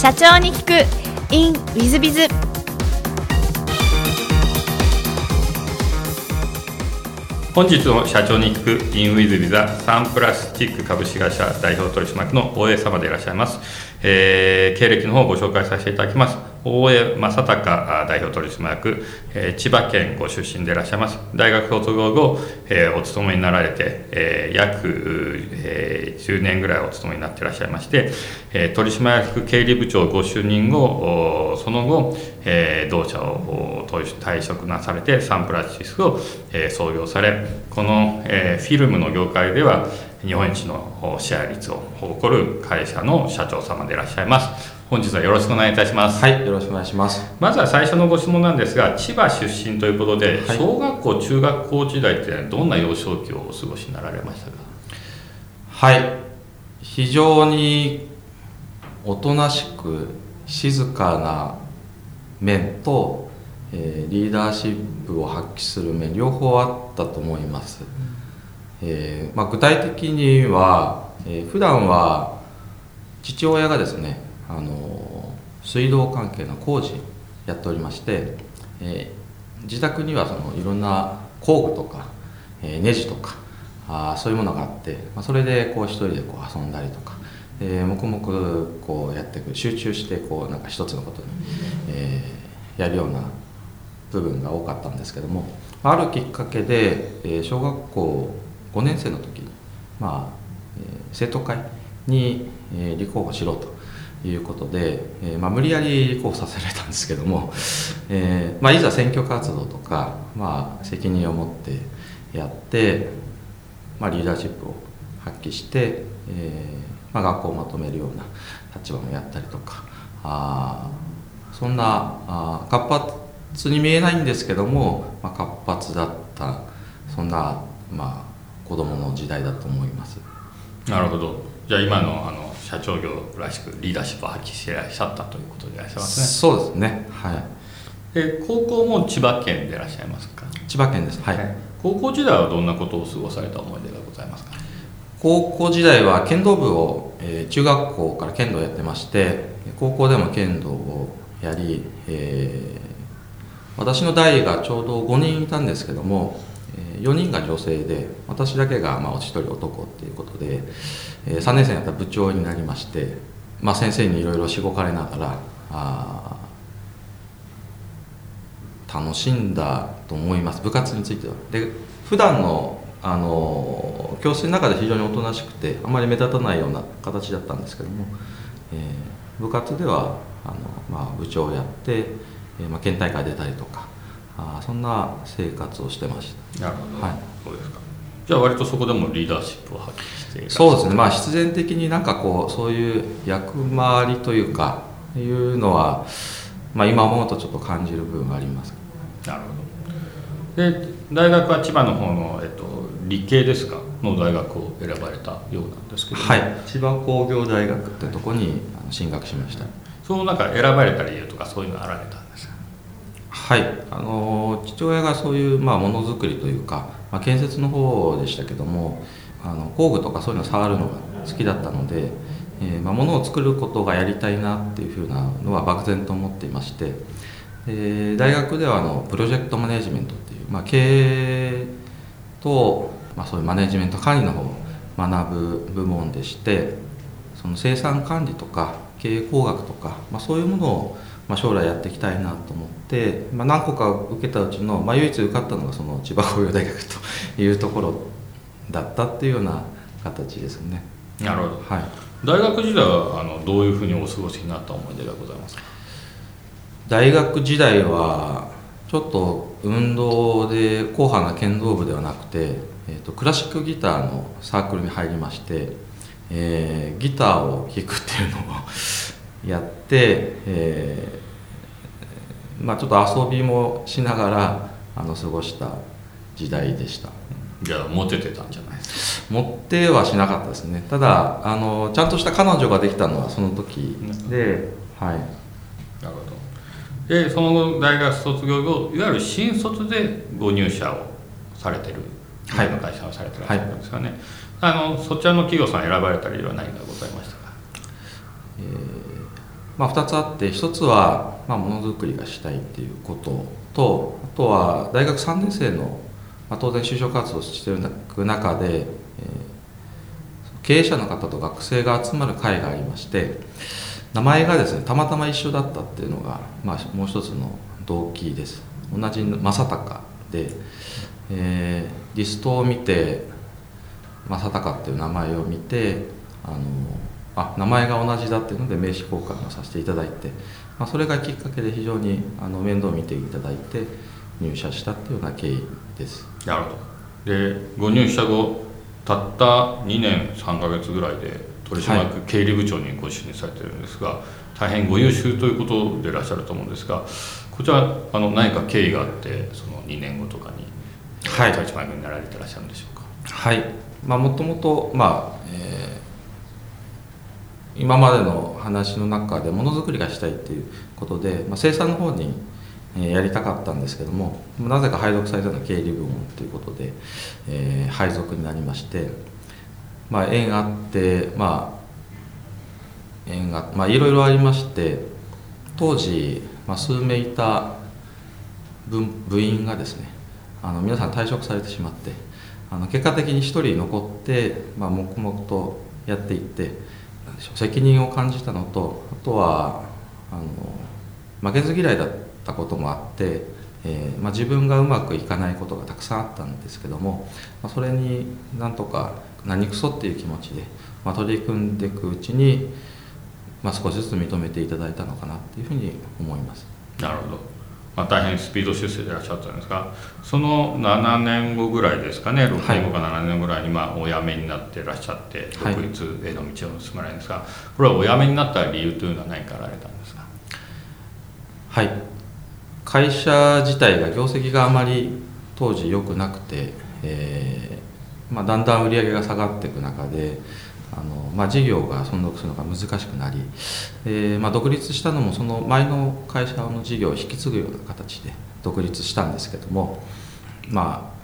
社長に聞く。In ウィズビズ本日の社長に聞く in ウィズビザサンプラスチック株式会社代表取締役の大江様でいらっしゃいます、えー経歴の方をご紹介させていただきます。大江正隆代表取締役、え千葉県ご出身でいらっしゃいます大学卒業後、えお勤めになられて、え約、え10年ぐらいお勤めになっていらっしゃいまして、え取締役経理部長ご就任後その後、え同社を退職なされてサンプラスチックを、え創業されこの、えフィルムの業界では日本一のシェア率を誇る会社の社長様でいらっしゃいます。本日はよろしくお願いいたします、はい、よろしくお願いします。まずは最初のご質問なんですが千葉出身ということで、はい。小学校中学校時代ってどんな幼少期をお過ごしになられましたか？はい、非常におとなしく静かな面と、えーリーダーシップを発揮する面両方あったと思います。えーまあ、具体的には、えー普段は父親がですね、あの水道関係の工事やっておりまして、えー自宅にはそのいろんな工具とか、えーネジとかあそういうものがあって、まあ、それでこう一人でこう遊んだりとか、えー黙々こうやっていく集中してこうなんか一つのことに、えーやるような部分が多かったんですけどもあるきっかけで、えー小学校5年生の時に、まあえー生徒会に、えー立候補しろということで、えーまあ、無理やり立候補させられたんですけども、えーまあ、いざ選挙活動とか、まあ、責任を持ってやって、まあ、リーダーシップを発揮して、えーまあ、学校をまとめるような立場もやったりとかあそんなあ活発に見えないんですけども、まあ、活発だったそんな、まあ、子供の時代だと思います。なるほどじゃあ今のあの社長業らしくリーダーシップを発揮していらっしゃったということでいらっしゃいますね。そうですね。はい。で高校も千葉県でいらっしゃいますか？千葉県です。はい、高校時代はどんなことを過ごされた思い出がございますか？高校時代は剣道部を、えー中学校から剣道をやってまして高校でも剣道をやり、えー私の代がちょうど5人いたんですけども、え4人が女性で私だけがまあ1人男っていうことで、え3年生になったら部長になりまして、まあ、先生にいろいろしごかれながらあ楽しんだと思います。部活については。で普段のあの教室の中で非常におとなしくてあまり目立たないような形だったんですけども、えー部活ではあの、まあ、部長をやって、えーまあ、県大会出たりとかあーそんな生活をしてましなるほど、はい。そうですか。じゃあ割とそこでもリーダーシップを発揮していそうですね。まあ必然的になんかこうそういう役回りというかいうのは、まあ、今思うとちょっと感じる部分があります。なるほど。で大学は千葉の方の、えっと、理系ですか？の大学を選ばれたようなんですけど。も、はい。千葉工業大学ってとこに進学しました。そのなんか選ばれた理由とかそういうのあられたんですか？はい、あの父親がそういうまあものづくりというか、まあ、建設の方でしたけどもあの工具とかそういうの触るのが好きだったので、えーまあ、物を作ることがやりたいなっていうふうなのは漠然と思っていまして、で大学ではあのプロジェクトマネジメントっていう、まあ、経営と、まあ、そういうマネジメント管理の方を学ぶ部門でしてその生産管理とか経営工学とか、まあ、そういうものを、まあ、将来やっていきたいなと思って、まあ、何個か受けたうちの、まあ、唯一受かったのがその千葉工業大学というところだったっていうような形ですね。なるほど。はい。大学時代はあのどういうふうにお過ごしになった思い出がございますか？大学時代はちょっと運動で硬派な剣道部ではなくて、えー、とクラシックギターのサークルに入りまして、えーギターを弾くっていうのをやって、えーまあ、ちょっと遊びもしながらあの過ごした時代でした。じゃあモテてたんじゃないですか？持ってはしなかったですね。ただあのちゃんとした彼女ができたのはその時で、はい、なるほど。でその後大学卒業後いわゆる新卒でご入社をされてるはい。会社をされてらっしゃるんですかね、あのそちらの企業さん選ばれた理由は何がございましたか？まあ、2つあって1つはまあものづくりがしたいっていうこととあとは大学3年生の、まあ、当然就職活動してる中で、えー、経営者の方と学生が集まる会がありまして名前がですねたまたま一緒だったっていうのが、まあ、もう一つの動機です。同じ正隆で、えー、リストを見て正隆っていう名前を見てあのあ名前が同じだっていうので名刺交換をさせていただいて、まあ、それがきっかけで非常にあの面倒を見ていただいて入社したっていうような経緯です。なるほど。でご入社後たった2年3か月ぐらいで取締役経理部長にご就任されてるんですが、はい、大変ご優秀ということでいらっしゃると思うんですがこちらあの何か経緯があってその2年後とかに取締役になられてらっしゃるんでしょうか？はい。もともとまあ、えー、今までの話の中でものづくりがしたいっていうことで、まあ、生産の方にやりたかったんですけどもなぜか配属されたのは経理部門ということで、えー、配属になりましてまあ縁あってまあ縁がまあいろいろありまして当時、まあ、数名いた部部員がですねあの皆さん退職されてしまってあの結果的に1人残って、まあ、黙々とやっていって責任を感じたのとあとはあの負けず嫌いだったこともあって、えーまあ、自分がうまくいかないことがたくさんあったんですけども、まあ、それになんとか何くそっていう気持ちで、まあ、取り組んでいくうちに、ま、少しずつ認めていただいたのかなっていうふうに思います。なるほどまあ、大変スピード出世でいらっしゃったんですがその7年後ぐらいですかね6年後か7年後ぐらいにまあお辞めになっていらっしゃって独立への道を進まれるんですがこれはお辞めになった理由というのは何かあられたんですかはい。会社自体が業績があまり当時良くなくて、えーまあ、だんだん売り上げが下がっていく中であの、まあ、事業が存続するのが難しくなり、えーまあ、独立したのもその前の会社の事業を引き継ぐような形で独立したんですけども、まあ、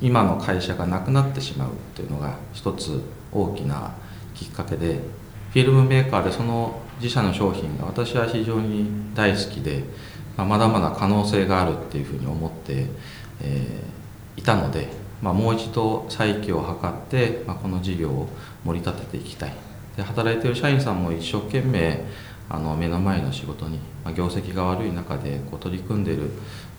今の会社がなくなってしまうというのが一つ大きなきっかけでフィルムメーカーでその自社の商品が私は非常に大好きで、まあ、まだまだ可能性があるっていうふうに思って、えー、いたのでまあ、もう一度再起を図って、まあ、この事業を盛り立てていきたいで働いている社員さんも一生懸命あの目の前の仕事に、まあ、業績が悪い中でこう取り組んでいる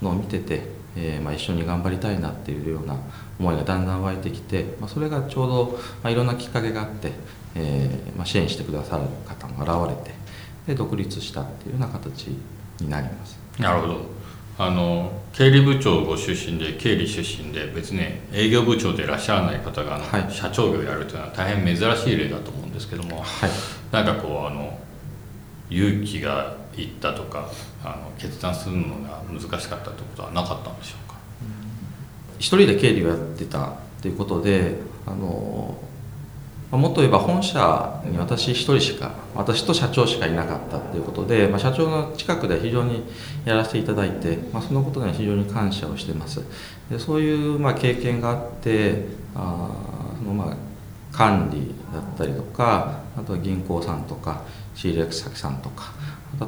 のを見てて、えーまあ、一緒に頑張りたいなっていうような思いがだんだん湧いてきて、ま、それがちょうど、ま、いろんなきっかけがあって、えーま、支援してくださる方も現れてで独立したっていうような形になります。なるほどあの経理部長ご出身で経理出身で別に営業部長でいらっしゃらない方があの、はい、社長業をやるというのは大変珍しい例だと思うんですけども、はい、なんかこうあの勇気がいったとかあの決断するのが難しかったということはなかったんでしょうか？一人で経理をやってたっていうことであのもっと言えば本社に私一人しか私と社長しかいなかったっていうことで、まあ、社長の近くで非常にやらせていただいて、まあ、そのことには非常に感謝をしてます。でそういうまあ経験があってあそのまあ管理だったりとかあとは銀行さんとか仕入れ先さんとか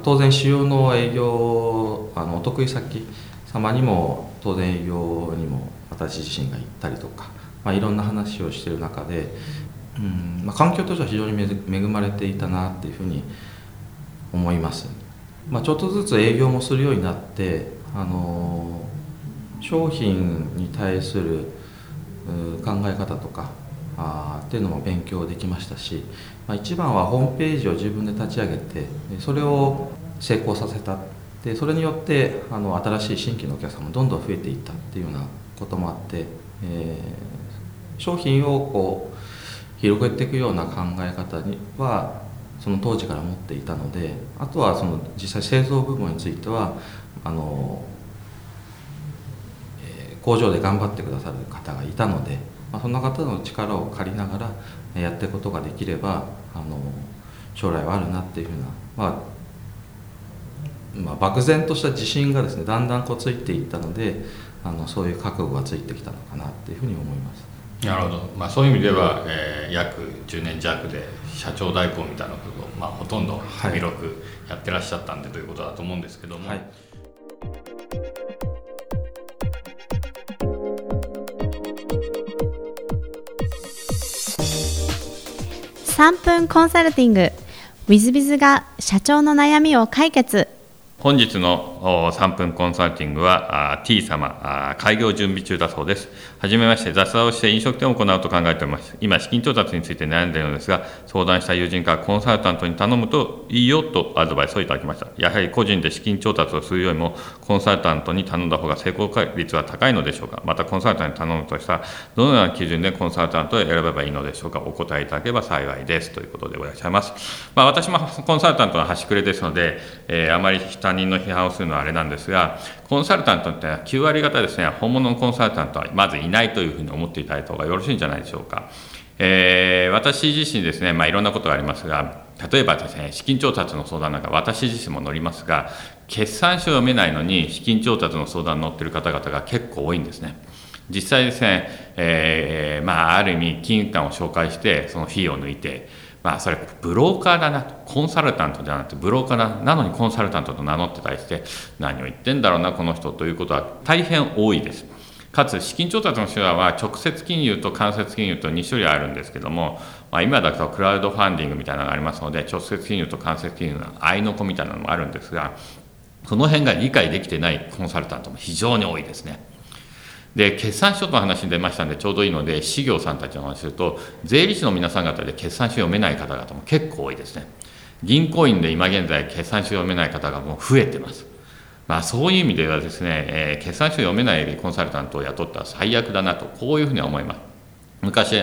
当然主要の営業あのお得意先様にも当然営業にも私自身が行ったりとか、まあ、いろんな話をしてる中でうんうん。まあ、環境としては非常に恵まれていたなっていうふうに思います、まあ、ちょっとずつ営業もするようになってあの商品に対する考え方とかあっていうのも勉強できましたし、まあ、一番はホームページを自分で立ち上げてそれを成功させた。でそれによってあの新しい新規のお客様もどんどん増えていったっていうようなこともあって、えー、商品をこう広げていくような考え方にはその当時から持っていたのであとはその実際製造部門についてはあの、えー、工場で頑張ってくださる方がいたので、まあ、そんな方の力を借りながらやっていくことができればあの将来はあるなっていうふうな、まあ、まあ、漠然とした自信がですねだんだんこうついていったのであのそういう覚悟がついてきたのかなっていうふうに思います。なるほど、まあ、そういう意味では、えー、約10年弱で社長代行みたいなことを、まあ、ほとんど広くやってらっしゃったんでということだと思うんですけども。はい。3分コンサルティング。w i z b i z が社長の悩みを解決。本日の3分コンサルティングは T 様、開業準備中だそうです。はじめまして、雑談をして飲食店を行うと考えております。今、資金調達について悩んでいるのですが、相談した友人からコンサルタントに頼むといいよとアドバイスをいただきました。やはり個人で資金調達をするよりも、コンサルタントに頼んだ方が成功率は高いのでしょうか。また、コンサルタントに頼むとしたら、どのような基準でコンサルタントを選べばいいのでしょうか。お答えいただければ幸いです。ということでございます。まあ、私もコンサルタントの端くれですので、えー、あまり他人の批判をするのはあれなんですが、コンサルタントって9割方ですね、本物のコンサルタントはまずいないというふうに思っていただいた方がよろしいんじゃないでしょうか。えー、私自身ですね、まあ、いろんなことがありますが、例えばですね、資金調達の相談なんか私自身も乗りますが、決算書を読めないのに資金調達の相談に乗ってる方々が結構多いんですね。実際ですね、えー、まあ、ある意味、金融機関を紹介して、その費用を抜いて、まあ、それブローカーだなコンサルタントじゃなくてブローカーだなのにコンサルタントと名乗ってたりして何を言ってんだろうなこの人ということは大変多いです。かつ資金調達の手段は直接金融と間接金融と2種類あるんですけども、まあ、今だとクラウドファンディングみたいなのがありますので直接金融と間接金融の合いの子みたいなのもあるんですがその辺が理解できてないコンサルタントも非常に多いですね。で決算書の話に出ましたんでちょうどいいので資業さんたちの話すると税理士の皆さん方で決算書読めない方々も結構多いですね。銀行員で今現在決算書読めない方がもう増えてます。まあ、そういう意味ではですね、えー、決算書読めないコンサルタントを雇ったら最悪だなとこういうふうには思います。昔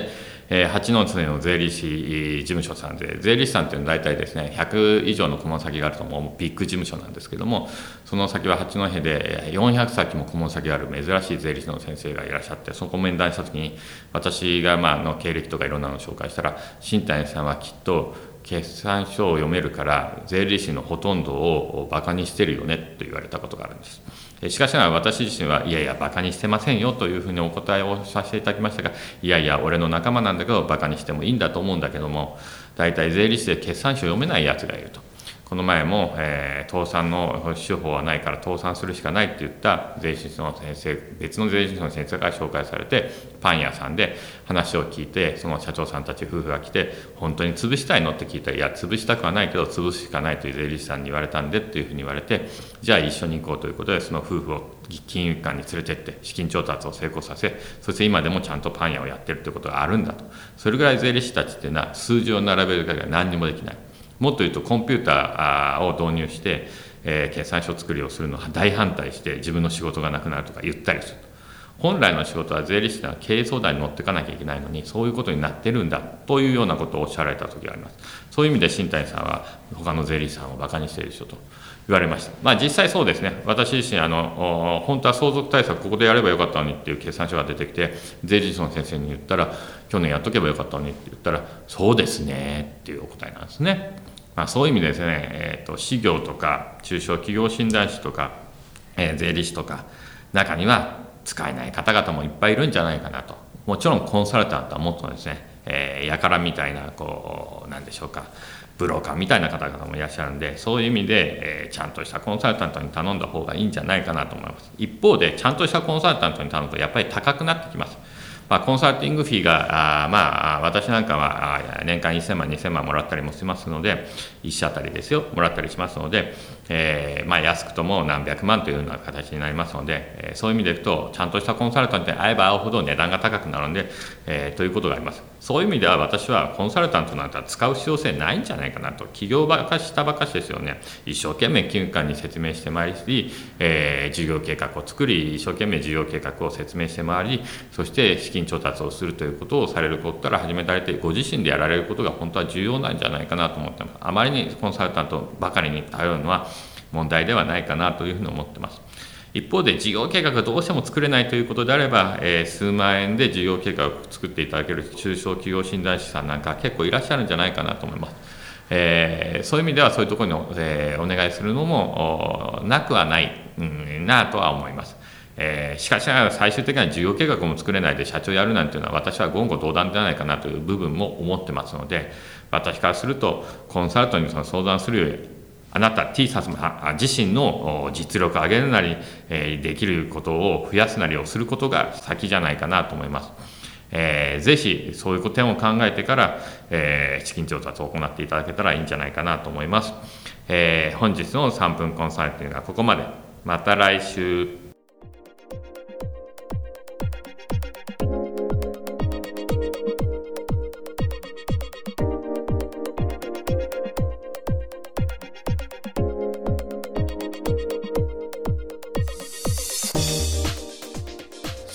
えー、八戸の税理士事務所さんで、税理士さんっていうのは大体ですね、100以上の顧問先があるともうビッグ事務所なんですけども、その先は八戸で400先も顧問先がある珍しい税理士の先生がいらっしゃって、そこ面談したときに、私がまあの経歴とかいろんなのを紹介したら、新谷さんはきっと、決算書を読めるから税理士のほとんどをバカにしてるよねと言われたことがあるんです。しかしながら私自身はいやいやバカにしてませんよというふうにお答えをさせていただきましたがいやいや俺の仲間なんだけどバカにしてもいいんだと思うんだけども大体税理士で決算書を読めないやつがいると。この前も、えー、倒産の手法はないから倒産するしかないって言った税理士の先生別の税理士の先生から紹介されてパン屋さんで話を聞いてその社長さんたち夫婦が来て本当に潰したいのって聞いたらいや潰したくはないけど潰すしかないという税理士さんに言われたんでっていうふうに言われてじゃあ一緒に行こうということでその夫婦を金融機関に連れてって資金調達を成功させそして今でもちゃんとパン屋をやってるということがあるんだと。それぐらい税理士たちっていうのは数字を並べるだけでは何にもできない。もっと言うとコンピューターを導入して、えー、決算書作りをするのは大反対して自分の仕事がなくなるとか言ったりする本来の仕事は税理士は経営相談に乗っていかなきゃいけないのにそういうことになってるんだというようなことをおっしゃられた時があります。そういう意味で新谷さんは他の税理士さんをバカにしている人と言われました。まあ実際そうですね。私自身あの本当は相続対策ここでやればよかったのにっていう決算書が出てきて税理士の先生に言ったら去年やっとけばよかったのにって言ったらそうですねっていうお答えなんですね。まあ、そういう意味でですね、えーと、事業とか中小企業診断士とか、えー、税理士とか中には使えない方々もいっぱいいるんじゃないかなと。もちろんコンサルタントはもっとですね、えー、やからみたいなこうなんでしょうかブローカーみたいな方々もいらっしゃるんでそういう意味で、えー、ちゃんとしたコンサルタントに頼んだ方がいいんじゃないかなと思います。一方でちゃんとしたコンサルタントに頼むとやっぱり高くなってきます。まあ、コンサルティングフィーが、あまあ、私なんかは年間1000万、2000万もらったりもしますので、1社当たりですよ、もらったりしますので、えー、まあ、安くとも何百万というような形になりますので、えー、そういう意味でいくと、ちゃんとしたコンサルタントに会えば会うほど値段が高くなるので、えー、ということがあります。そういう意味では私はコンサルタントなんて使う必要性ないんじゃないかなと、企業ばかしたばかしですよね、一生懸命金融機関に説明してまいり、えー、事業計画を作り、一生懸命事業計画を説明してまいり、そして資金調達をするということをされることから始められて、ご自身でやられることが本当は重要なんじゃないかなと思ってます。あまりにコンサルタントばかりに頼るのは問題ではないかなというふうに思ってます。一方で事業計画がどうしても作れないということであれば、えー、数万円で事業計画を作っていただける中小企業診断士さんなんか結構いらっしゃるんじゃないかなと思います。えー、そういう意味ではそういうところにお,、えー、お願いするのもなくはない、うん、なとは思います。えー、しかしながら最終的には事業計画も作れないで社長やるなんていうのは私は言語道断じゃないかなという部分も思ってますので私からするとコンサルトにその相談するよりあなた T さん自身の実力を上げるなり、できることを増やすなりをすることが先じゃないかなと思います。えー、ぜひそういう点を考えてから、えー、資金調達を行っていただけたらいいんじゃないかなと思います。えー、本日の3分コンサルティングはここまで。また来週。